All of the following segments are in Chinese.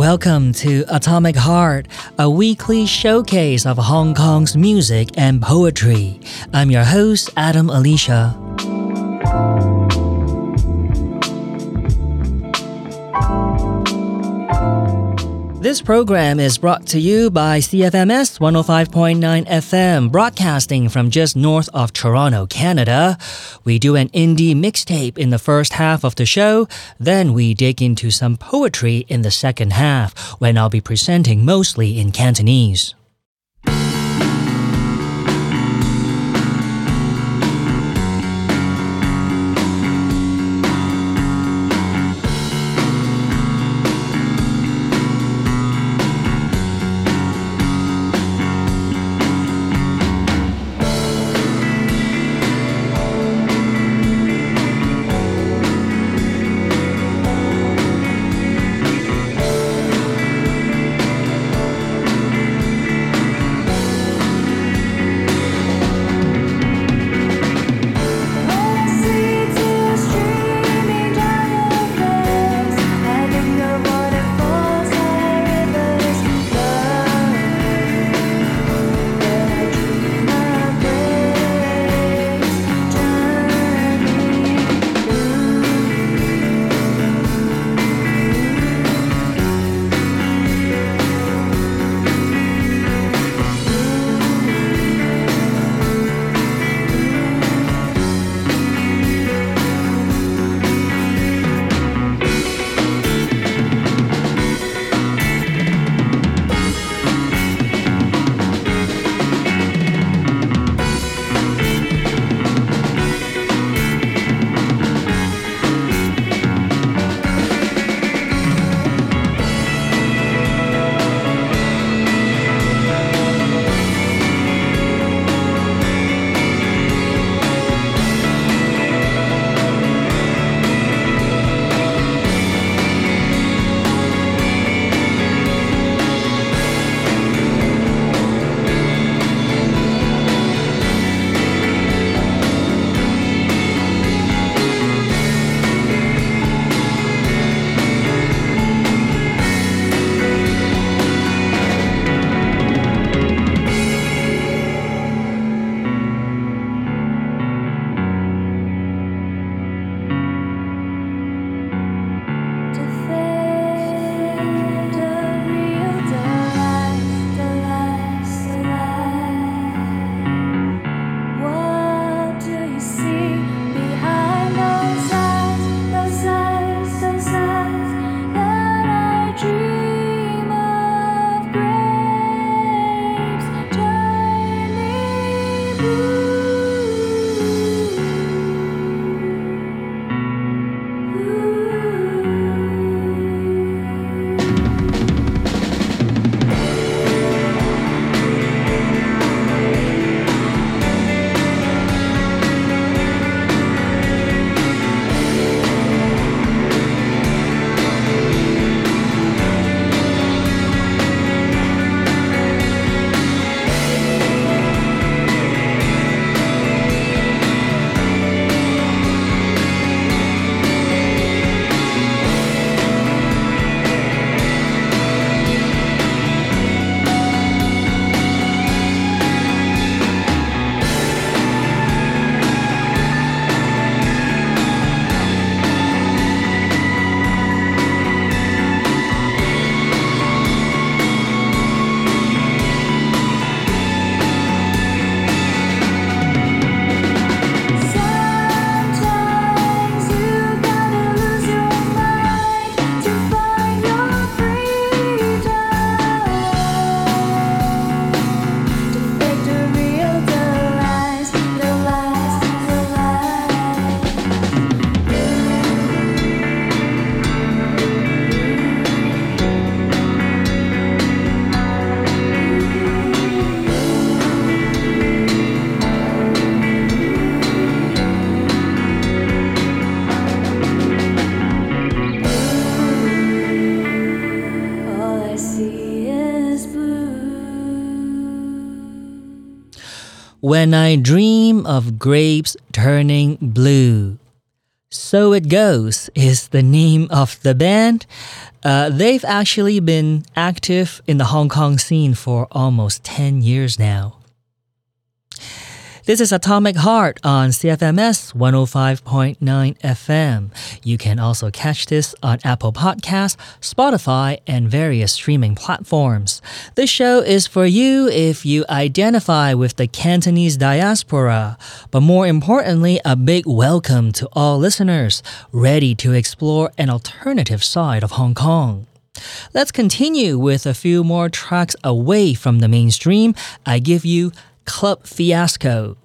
Welcome to Atomic Heart, a weekly showcase of Hong Kong's music and poetry. I'm your host, Adam Alicia. This program is brought to you by CFMS 105.9 FM, broadcasting from just north of Toronto, Canada. We do an indie mixtape in the first half of the show, then we dig into some poetry in the second half, when I'll be presenting mostly in Cantonese. When I dream of grapes turning blue. So It Goes is the name of the band. Uh, they've actually been active in the Hong Kong scene for almost 10 years now. This is Atomic Heart on CFMS 105.9 FM. You can also catch this on Apple Podcasts, Spotify, and various streaming platforms. This show is for you if you identify with the Cantonese diaspora, but more importantly, a big welcome to all listeners ready to explore an alternative side of Hong Kong. Let's continue with a few more tracks away from the mainstream. I give you Club Fiasco.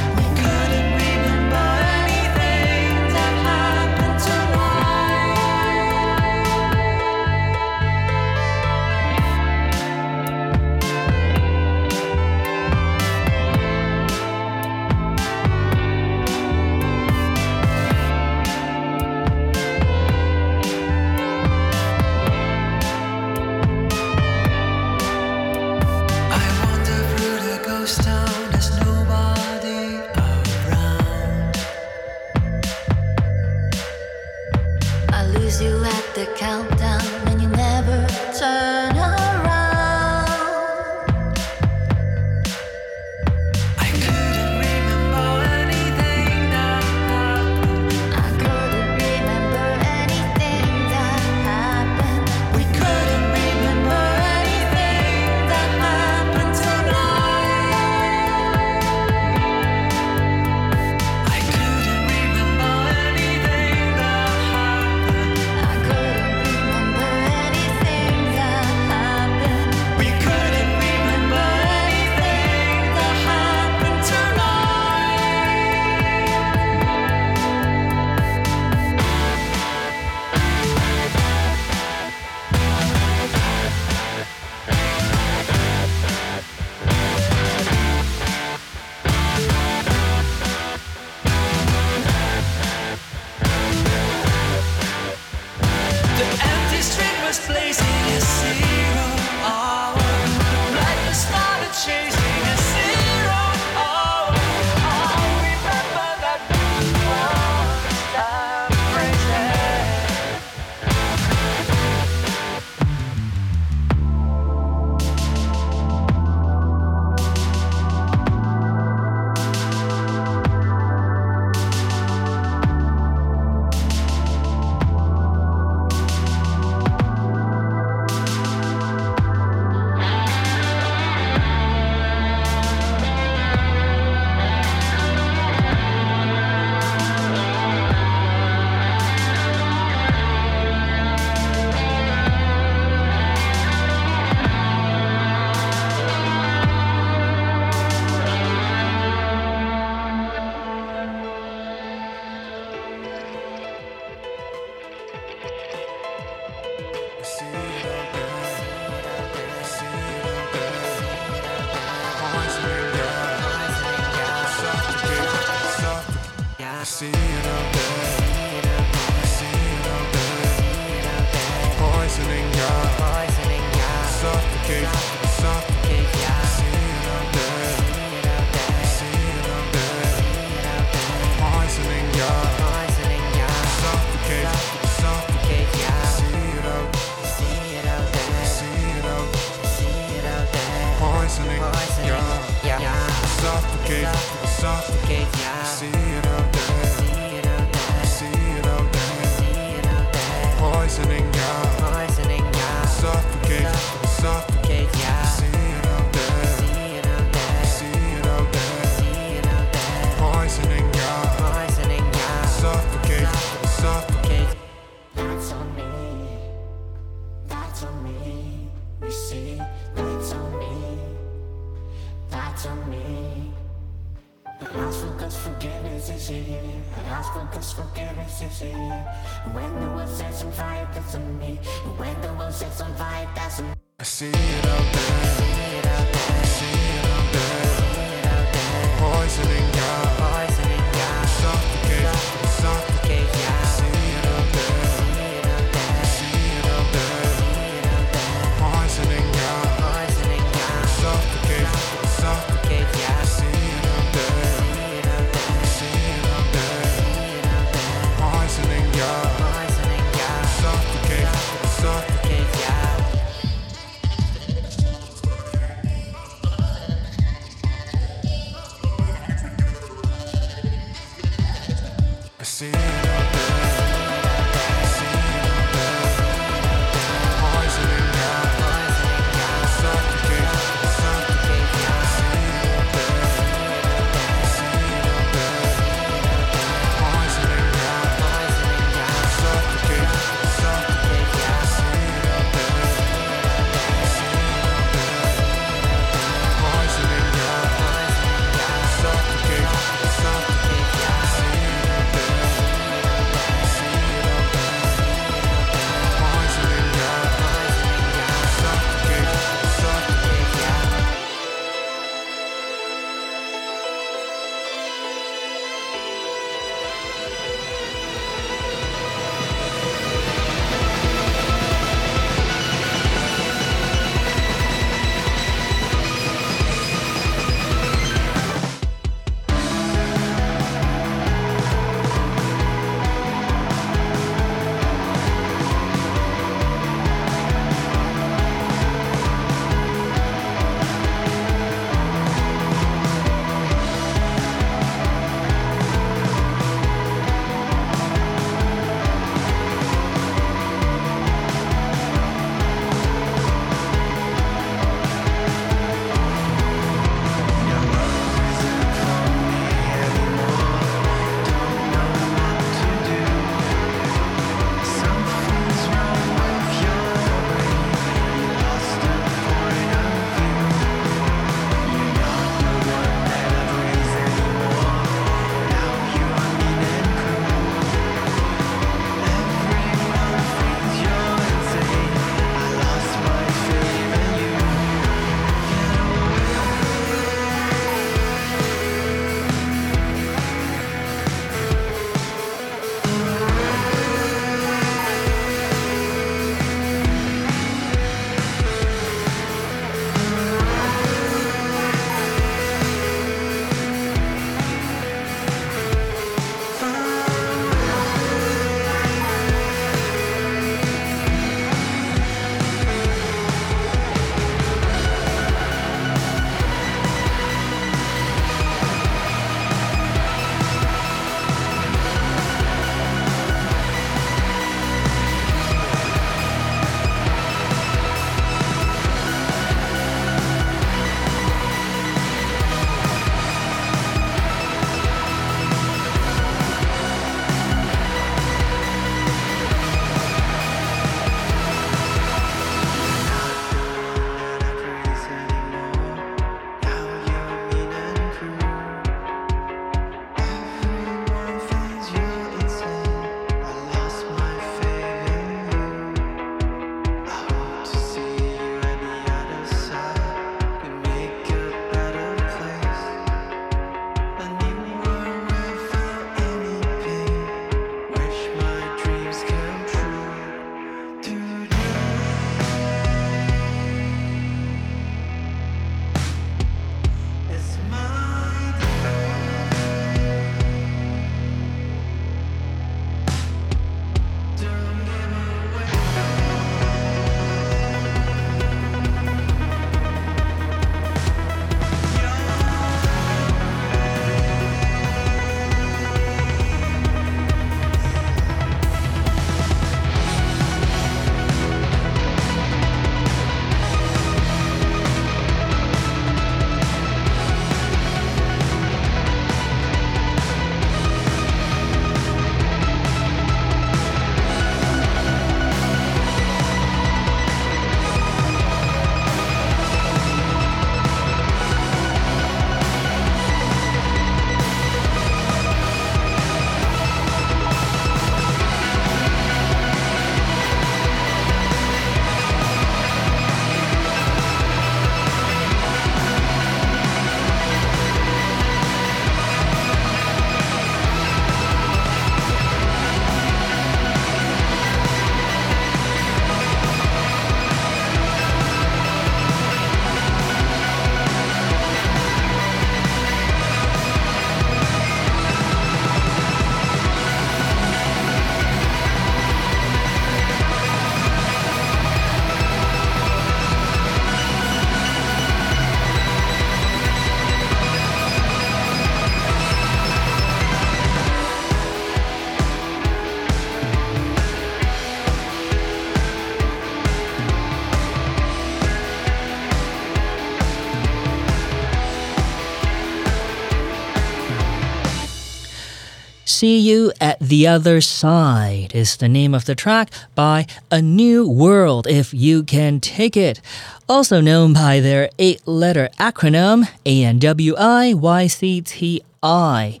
See You at the Other Side is the name of the track by A New World If You Can Take It, also known by their eight letter acronym ANWIYCTI.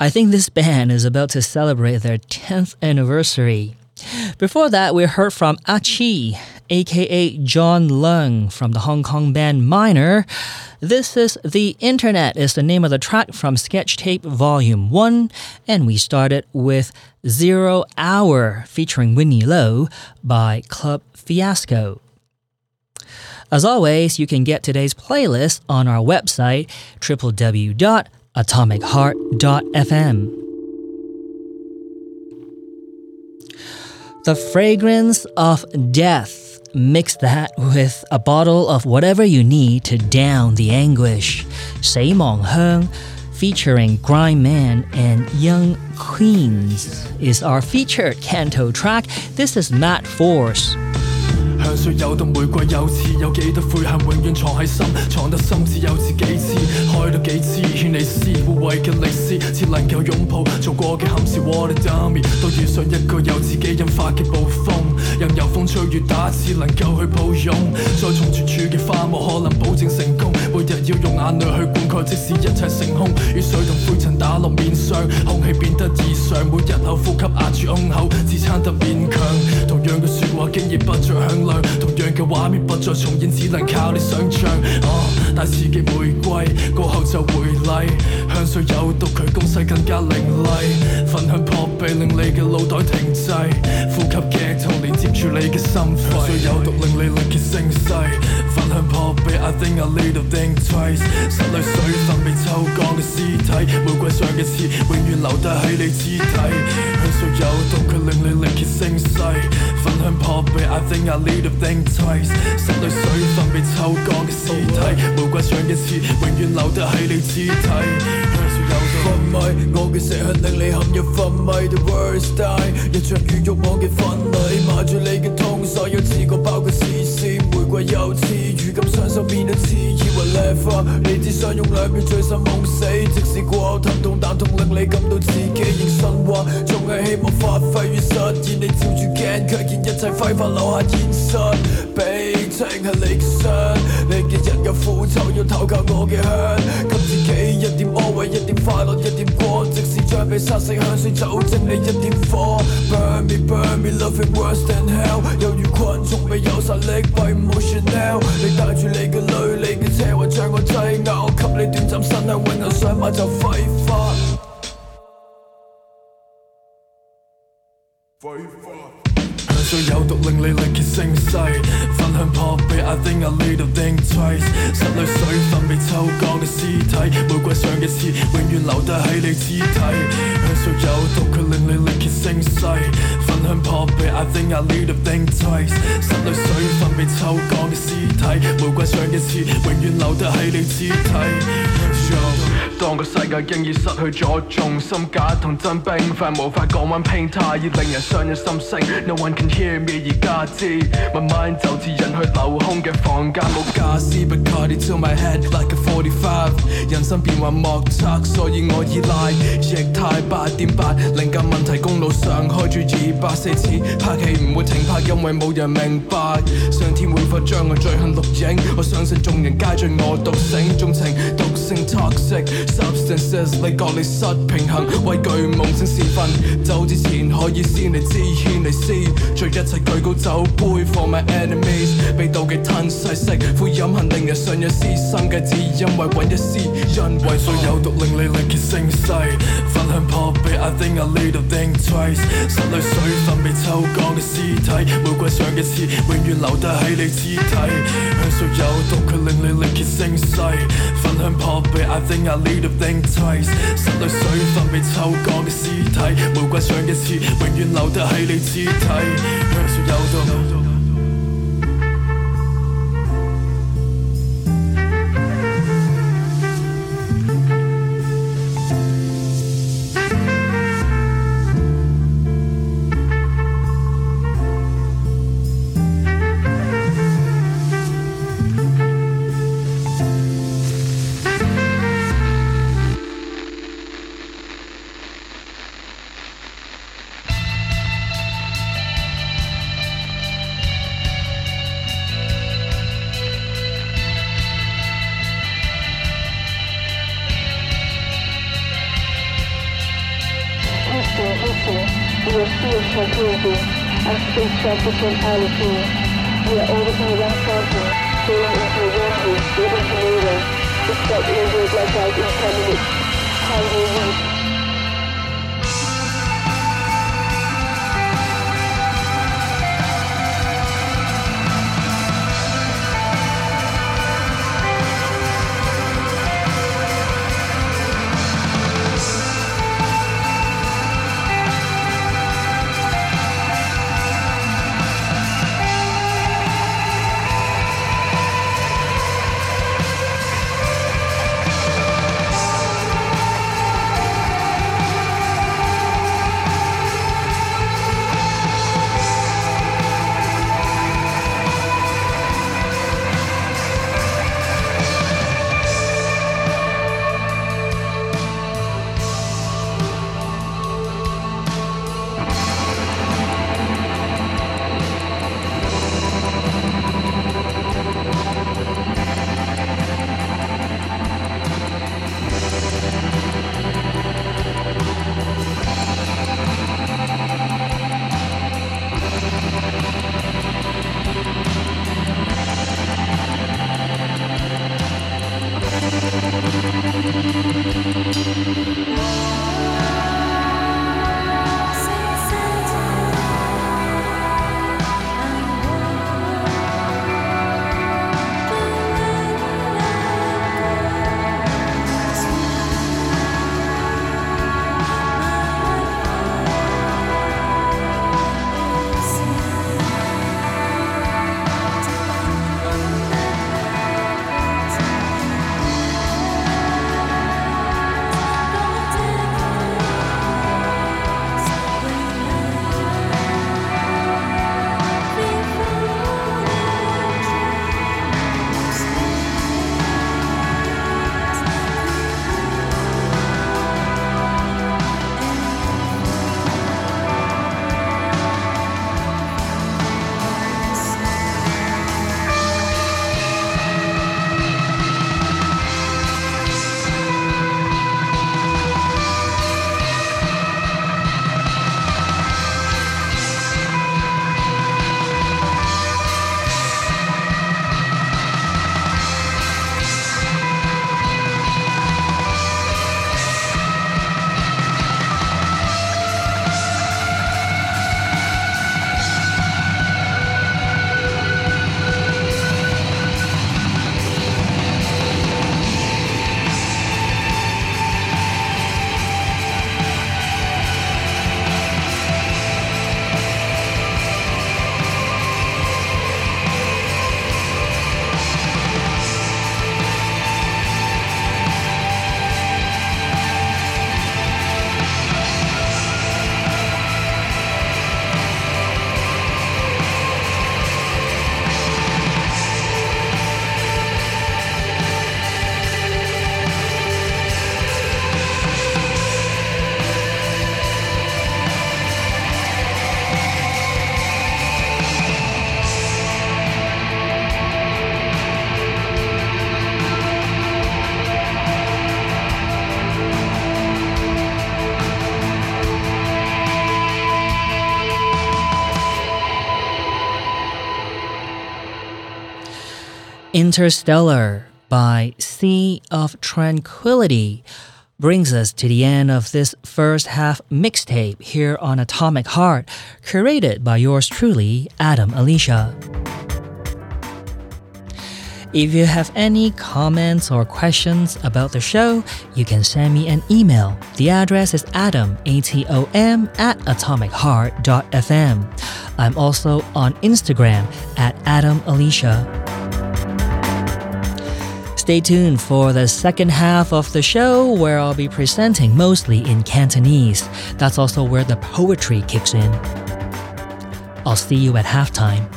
I think this band is about to celebrate their 10th anniversary. Before that, we heard from Achi ah aka John Lung from the Hong Kong band Minor. This is The Internet is the name of the track from Sketch Tape Volume 1, and we started with Zero Hour featuring Winnie Lowe by Club Fiasco. As always, you can get today's playlist on our website www.atomicheart.fm. The Fragrance of Death Mix that with a bottle of whatever you need to down the anguish. 死亡香 featuring Grime Man and Young Queens is our featured canto track. This is Matt Force. 你次，劝你思，枯萎嘅历史，只能夠擁抱做過嘅憾事。我哋 m y 都遇上一個由自己引發嘅暴風，任由風吹雨打，只能夠去抱擁。从绝處嘅花，木，可能保證成功。每日要用眼淚去灌溉，即使一切成空。雨水同灰塵打落面上，空氣變得異常，每日口呼吸壓住胸口，支撐得變強。同樣嘅说話，經已不再響亮；同樣嘅畫面，不再重現，只能靠你想象。哦，但時機玫瑰过后就。回礼，香水有毒，佢攻势更加凌厉，破。最有毒令你裂結聲勢，粉向破鼻，I think I need to think twice。身裡水份被抽干嘅尸体，玫瑰上嘅刺永远留低喺你肢體。最有毒佢令你裂結聲勢，粉香破鼻，I think I need to think twice。身裡水份被抽干嘅尸体，玫瑰上嘅刺永远留低喺你肢體。昏迷，我嘅邪恨令你陷入昏迷，The worst die，一场越欲望嘅婚礼，埋住你嘅痛，所有自觉包括线。又似如今双手变得次以為裂花，你只想用两秒醉生夢死，即使過疼痛，但痛令你感到自己亦神話，仲係希望發揮與實現。你照住鏡，卻见一切揮發，留下现实，悲情係力伤，你嘅人嘅苦湧要投靠我嘅香，給自己一點安慰，一點快樂，一點光，即使。再被杀死，伤，心在乌你一点火。Burn me, burn me, love it worse than hell。雨愈狂，冲破雨洒泪，By e m o t o n a l 你带住你嘅女，你嘅车位将我挤压，我给你短暂身体，温柔上马就挥发，挥发。最有毒令你力竭聲勢，焚向破鼻，I think I need to think twice。身裡水分被抽乾嘅屍體，玫瑰上嘅刺永遠留得喺你肢體。水有毒佢令你力竭聲勢，焚向破鼻，I think I need to think twice。身裡水分被抽乾嘅屍體，玫瑰上嘅刺永遠留得喺你肢體。當個世界已失去咗重心，假同真冰塊無法講穩拼，太热令人傷人心声。No one can hear me，而家知慢慢就似人去留空嘅房間，冇家私 But got it to my head like a 45，人生變幻莫測，所以我依赖液态八點八，灵感問題公路上開住二百四，次，拍戏唔會停，拍，因為冇人明白，上天會否將我罪恨錄影？我相信眾人皆醉，我獨醒，中情独性 toxic。Substances 你角力失平衡，畏懼夢醒時分。走之前可以先嚟支煙嚟試，將一切舉高酒杯。For my enemies，被妒忌吞噬食苦飲恨令人想瘾絲生計，只因為搵一絲。因為所有毒，令你力竭聲嘶，分享破壁。I think a l i t t l thing twice，身裏水分被抽乾嘅屍體，玫瑰上嘅刺永遠留低喺你肢體。香水有毒，佢令你力竭聲嘶，分享破壁。I think i need。掉定 twice，身裡水分被抽干嘅尸体，玫瑰上嘅刺永远留得喺你肢体，香雪有毒。Interstellar by Sea of Tranquility brings us to the end of this first half mixtape here on Atomic Heart, curated by yours truly, Adam Alicia. If you have any comments or questions about the show, you can send me an email. The address is adam, A-T-O-M, at atomicheart.fm. I'm also on Instagram at Adam Alicia. Stay tuned for the second half of the show where I'll be presenting mostly in Cantonese. That's also where the poetry kicks in. I'll see you at halftime.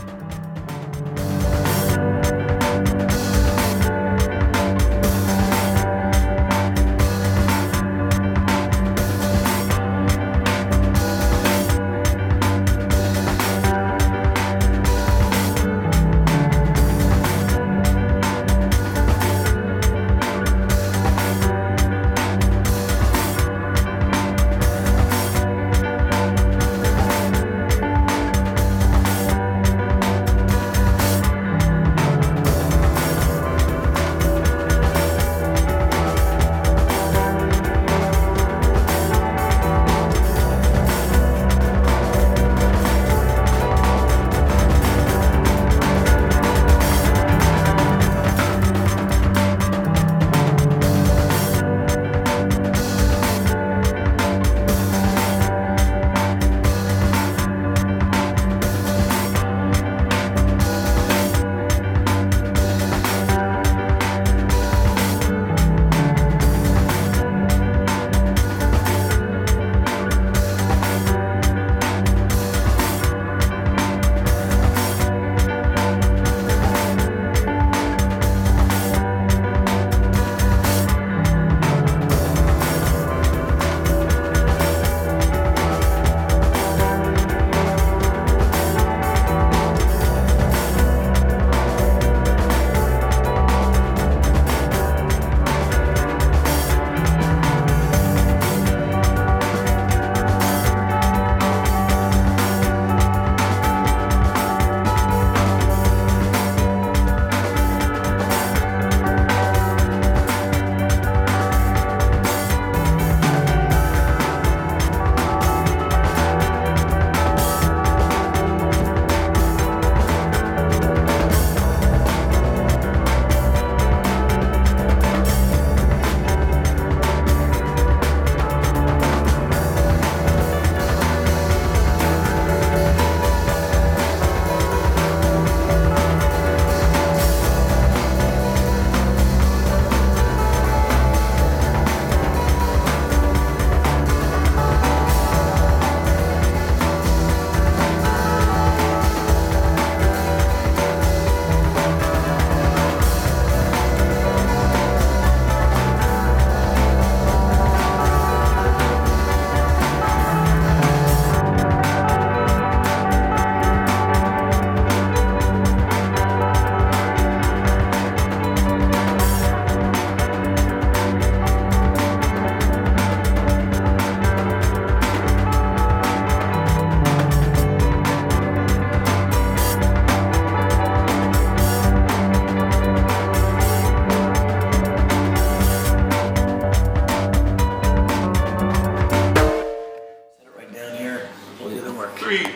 work. Three,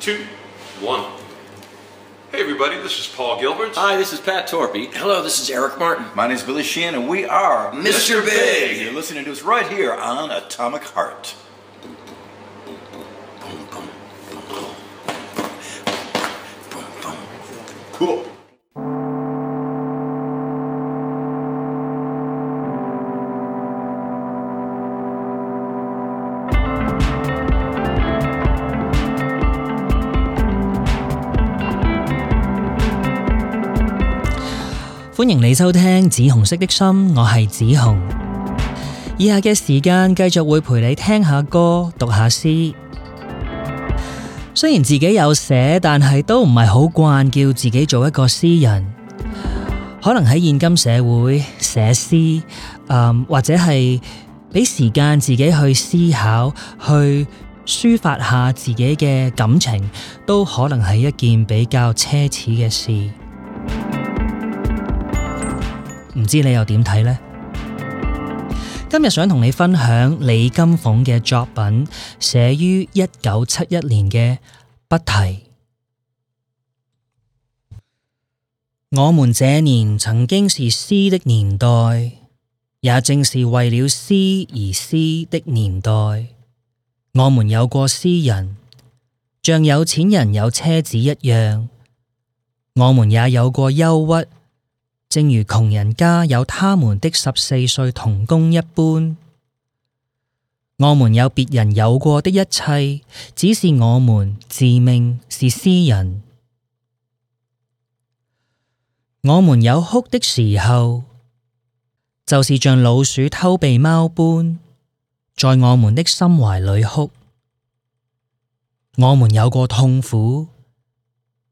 two, one. Hey everybody, this is Paul Gilbert. Hi, this is Pat Torpy. Hello, this is Eric Martin. My name is Billy Sheehan, and we are Mr. Big. Big. You're listening to us right here on Atomic Heart. 你收听《紫红色的心》，我系紫红。以下嘅时间继续会陪你听下歌、读下诗。虽然自己有写，但系都唔系好惯叫自己做一个诗人。可能喺现今社会写诗，嗯，或者系俾时间自己去思考、去抒发下自己嘅感情，都可能系一件比较奢侈嘅事。唔知你又点睇呢？今日想同你分享李金凤嘅作品，写于一九七一年嘅《不提》。我们这年曾经是诗的年代，也正是为了诗而诗的年代。我们有过诗人，像有钱人有车子一样，我们也有过忧郁。正如穷人家有他们的十四岁童工一般，我们有别人有过的一切，只是我们自命是私人。我们有哭的时候，就是像老鼠偷避猫般，在我们的心怀里哭。我们有过痛苦，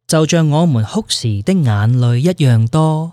就像我们哭时的眼泪一样多。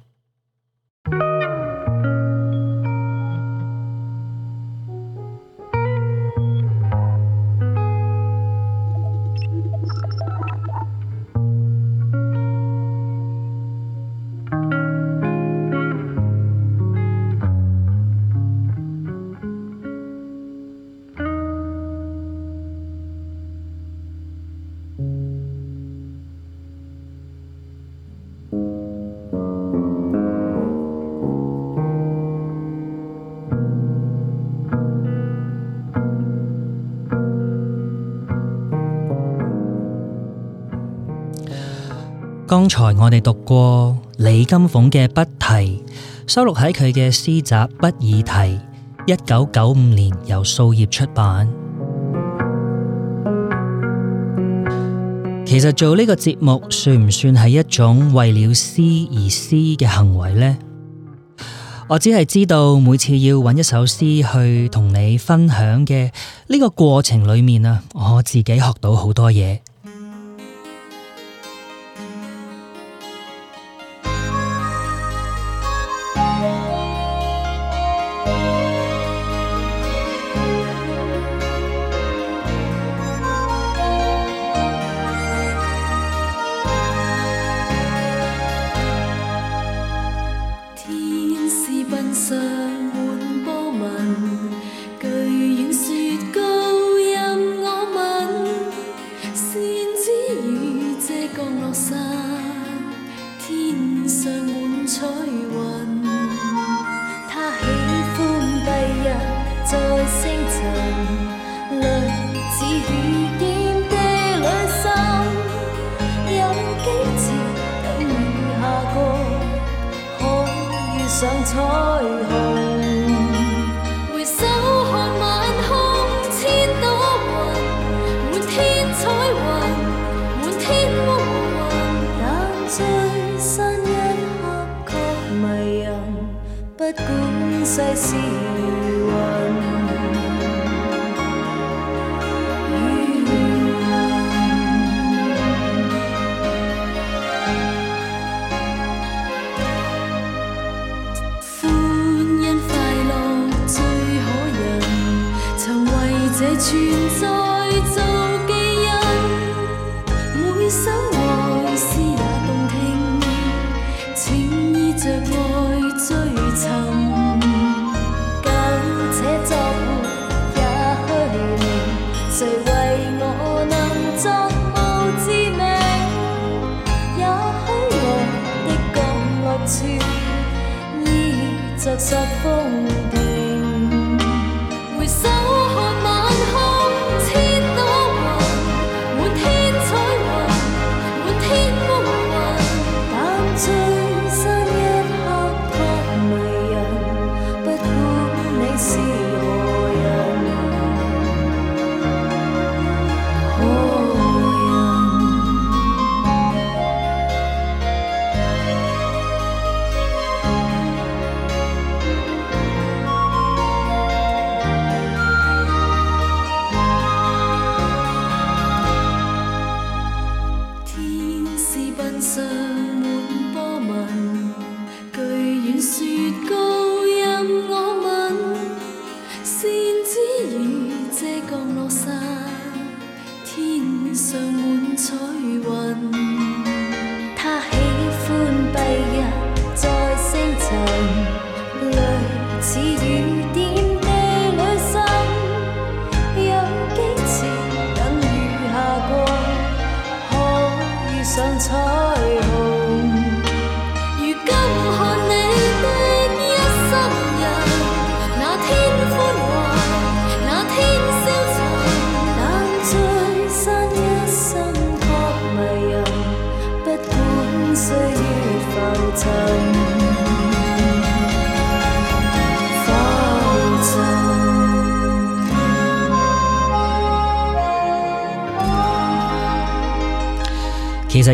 刚才我哋读过李金凤嘅不提》，收录喺佢嘅诗集《不二题》，一九九五年由素叶出版。其实做呢个节目，算唔算系一种为了诗而诗嘅行为呢？我只系知道每次要揾一首诗去同你分享嘅呢个过程里面啊，我自己学到好多嘢。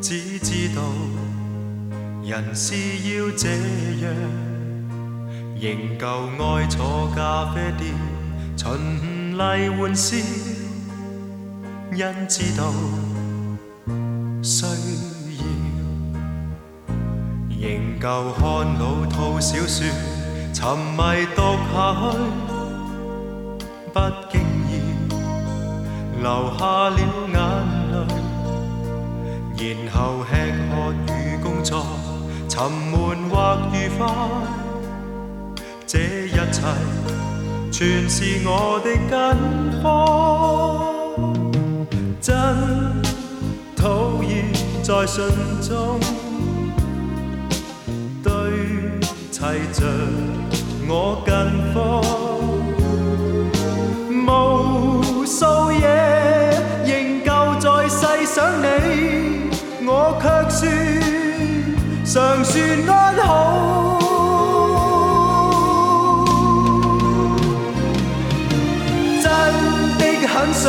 只知道人是要这样，仍旧爱坐咖啡店，循例玩笑。因知道需要，仍旧看老套小说，沉迷读下去，不经意流下了眼。然后吃喝与工作，沉闷或愉快，这一切全是我的根方。真讨厌在信中，堆砌着我根方，无数。尚算安好，真的很想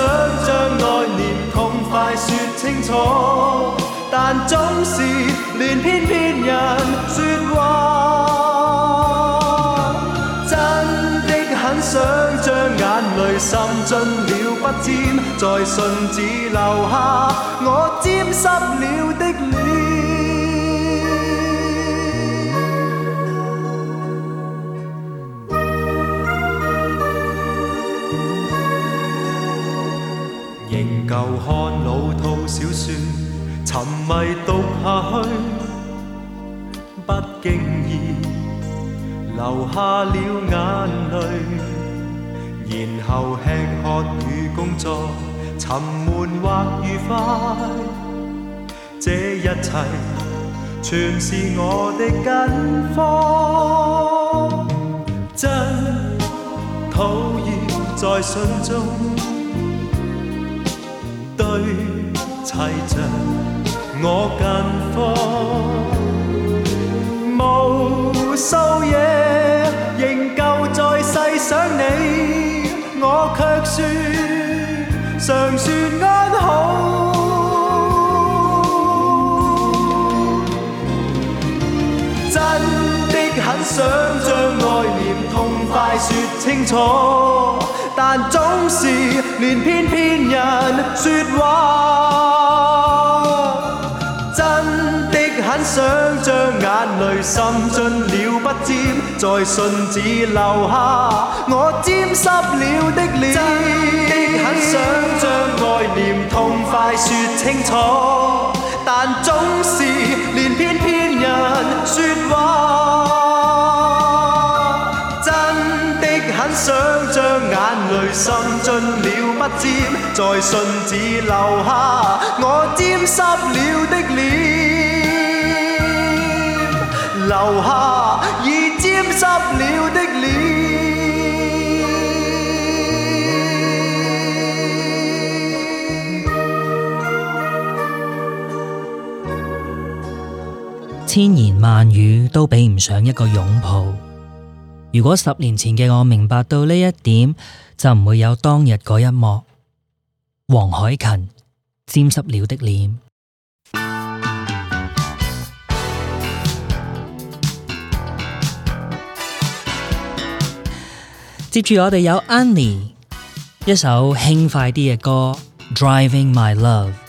将爱念痛快说清楚，但总是连偏偏人说话。真的很想将眼泪渗进了笔尖，在信纸留下我沾湿了的脸。看老套小说，沉迷读下去，不经意流下了眼泪。然后吃喝与工作，沉闷或愉快，这一切全是我的紧慌。真讨厌在信中。砌着我近况，无数夜仍旧在细想你，我却说尚算安好。真的很想将爱念痛快说清楚，但总是。连翩翩人说话，真的很想将眼泪渗进了不沾在信纸留下我沾湿了的脸。真的很想将爱念痛快说清楚，但总是连翩翩人说话，真的很想将眼泪渗进了。不沾，在信纸留下我沾湿了的脸，留下已沾湿了的脸。千言万语都比唔上一个拥抱。如果十年前嘅我明白到呢一点，就唔会有当日嗰一幕，黄海芹沾湿了的脸。接住我哋有 Annie 一首轻快啲嘅歌，Driving My Love。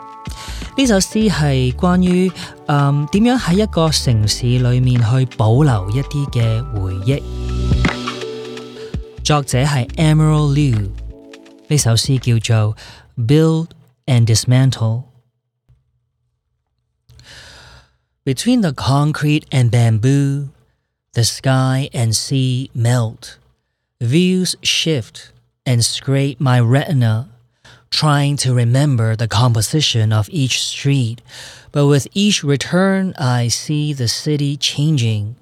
呢首詩係關於誒點樣喺一個城市裏面去保留一啲嘅回憶。作者係 Emerald Build and Dismantle》。Between the concrete and bamboo, the sky and sea melt. Views shift and scrape my retina trying to remember the composition of each street, but with each return, I see the city changing.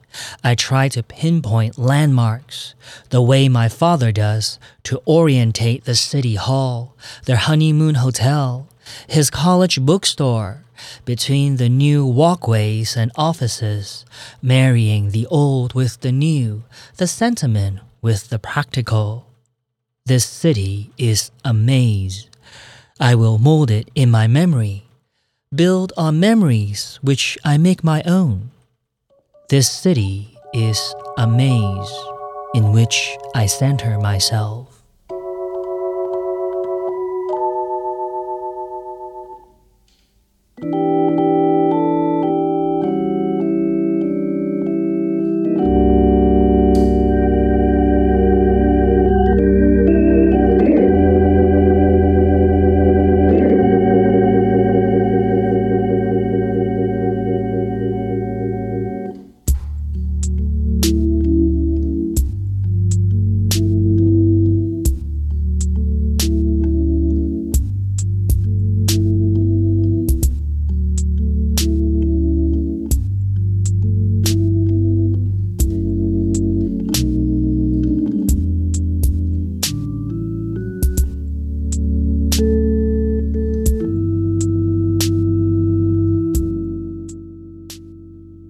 I try to pinpoint landmarks, the way my father does, to orientate the city hall, their honeymoon hotel, his college bookstore, between the new walkways and offices, marrying the old with the new, the sentiment with the practical. This city is a maze. I will mold it in my memory, build on memories which I make my own. This city is a maze in which I center myself.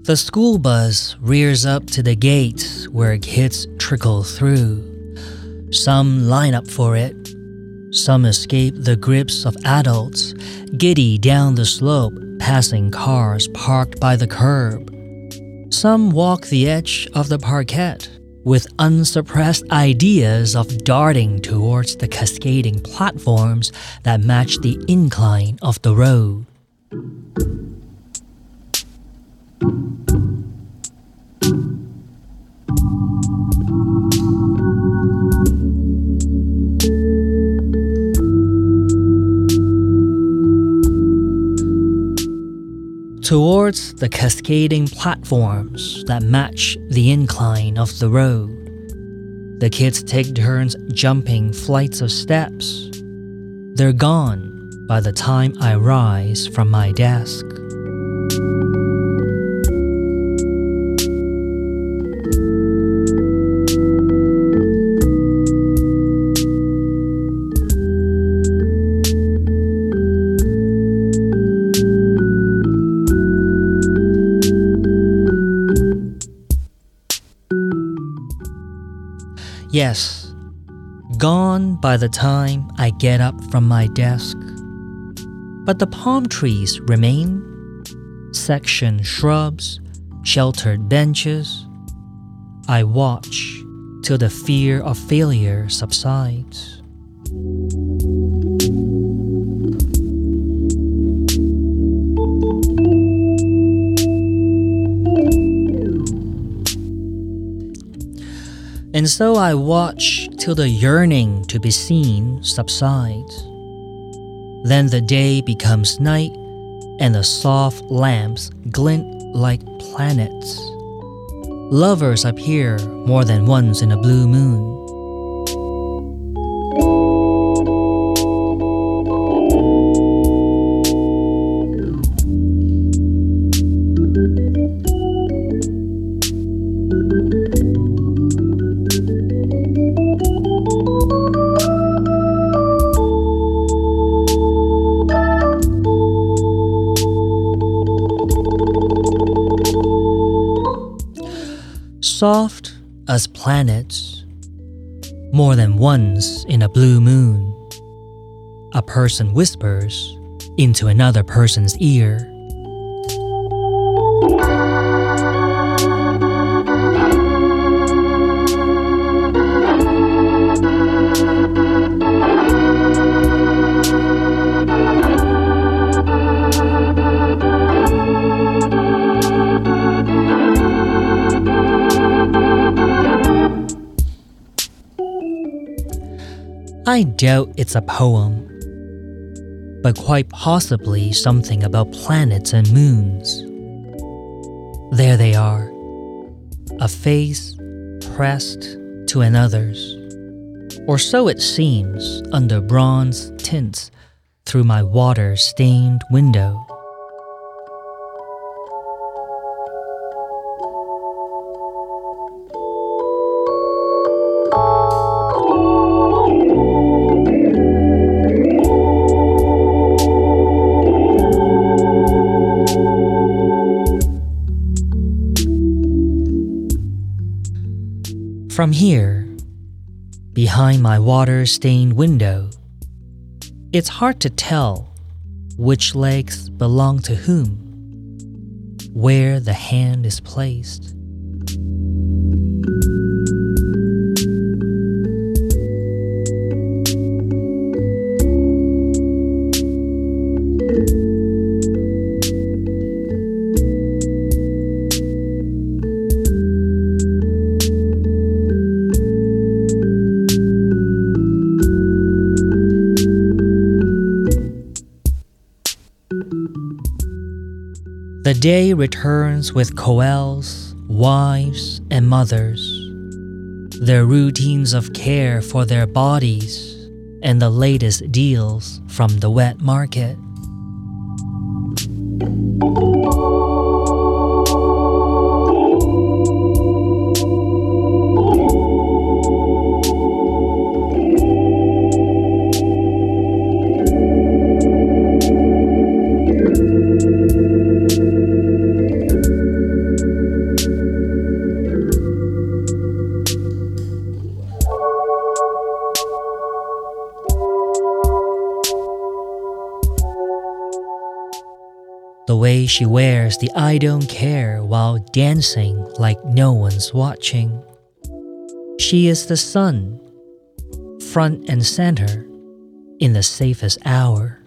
The school bus rears up to the gate where kids trickle through. Some line up for it. Some escape the grips of adults, giddy down the slope, passing cars parked by the curb. Some walk the edge of the parquet with unsuppressed ideas of darting towards the cascading platforms that match the incline of the road. towards the cascading platforms that match the incline of the road. The kids take turns jumping flights of steps. They're gone by the time I rise from my desk. Yes, gone by the time I get up from my desk. But the palm trees remain section shrubs, sheltered benches. I watch till the fear of failure subsides. As so I watch till the yearning to be seen subsides. Then the day becomes night, and the soft lamps glint like planets. Lovers appear more than once in a blue moon. planets, more than once in a blue moon. A person whispers into another person's ear. doubt it's a poem, but quite possibly something about planets and moons. There they are, a face pressed to another's, or so it seems under bronze tints through my water stained window. from here, behind my water stained window, it's hard to tell which legs belong to whom, where the hand is placed. day returns with Coels, wives, and mothers, their routines of care for their bodies, and the latest deals from the wet market. she wears the I don't care while dancing like no one's watching. She is the sun, front and center, in the safest hour.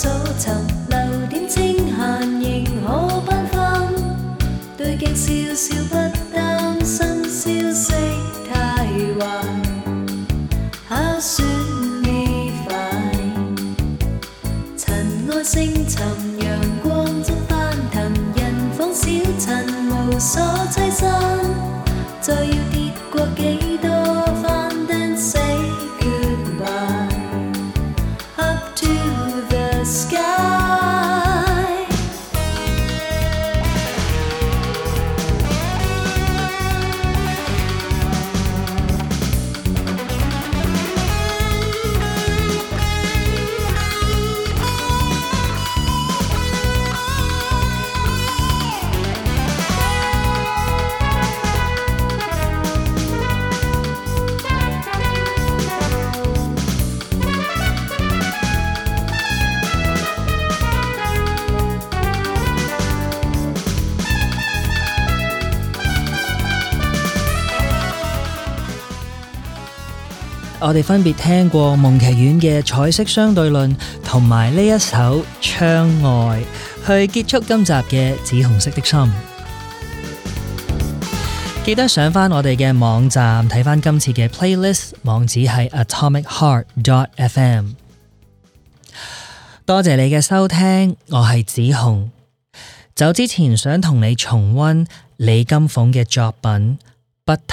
所寻留点清闲，仍可缤纷。对镜笑笑不。我哋分别听过梦剧院嘅《彩色相对论》同埋呢一首《窗外》，去结束今集嘅《紫红色的心》。记得上翻我哋嘅网站睇翻今次嘅 playlist，网址系 atomicheart.dot.fm。多谢你嘅收听，我系紫红。走之前想同你重温李金凤嘅作品《不提》。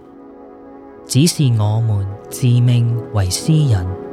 只是我们自命为诗人。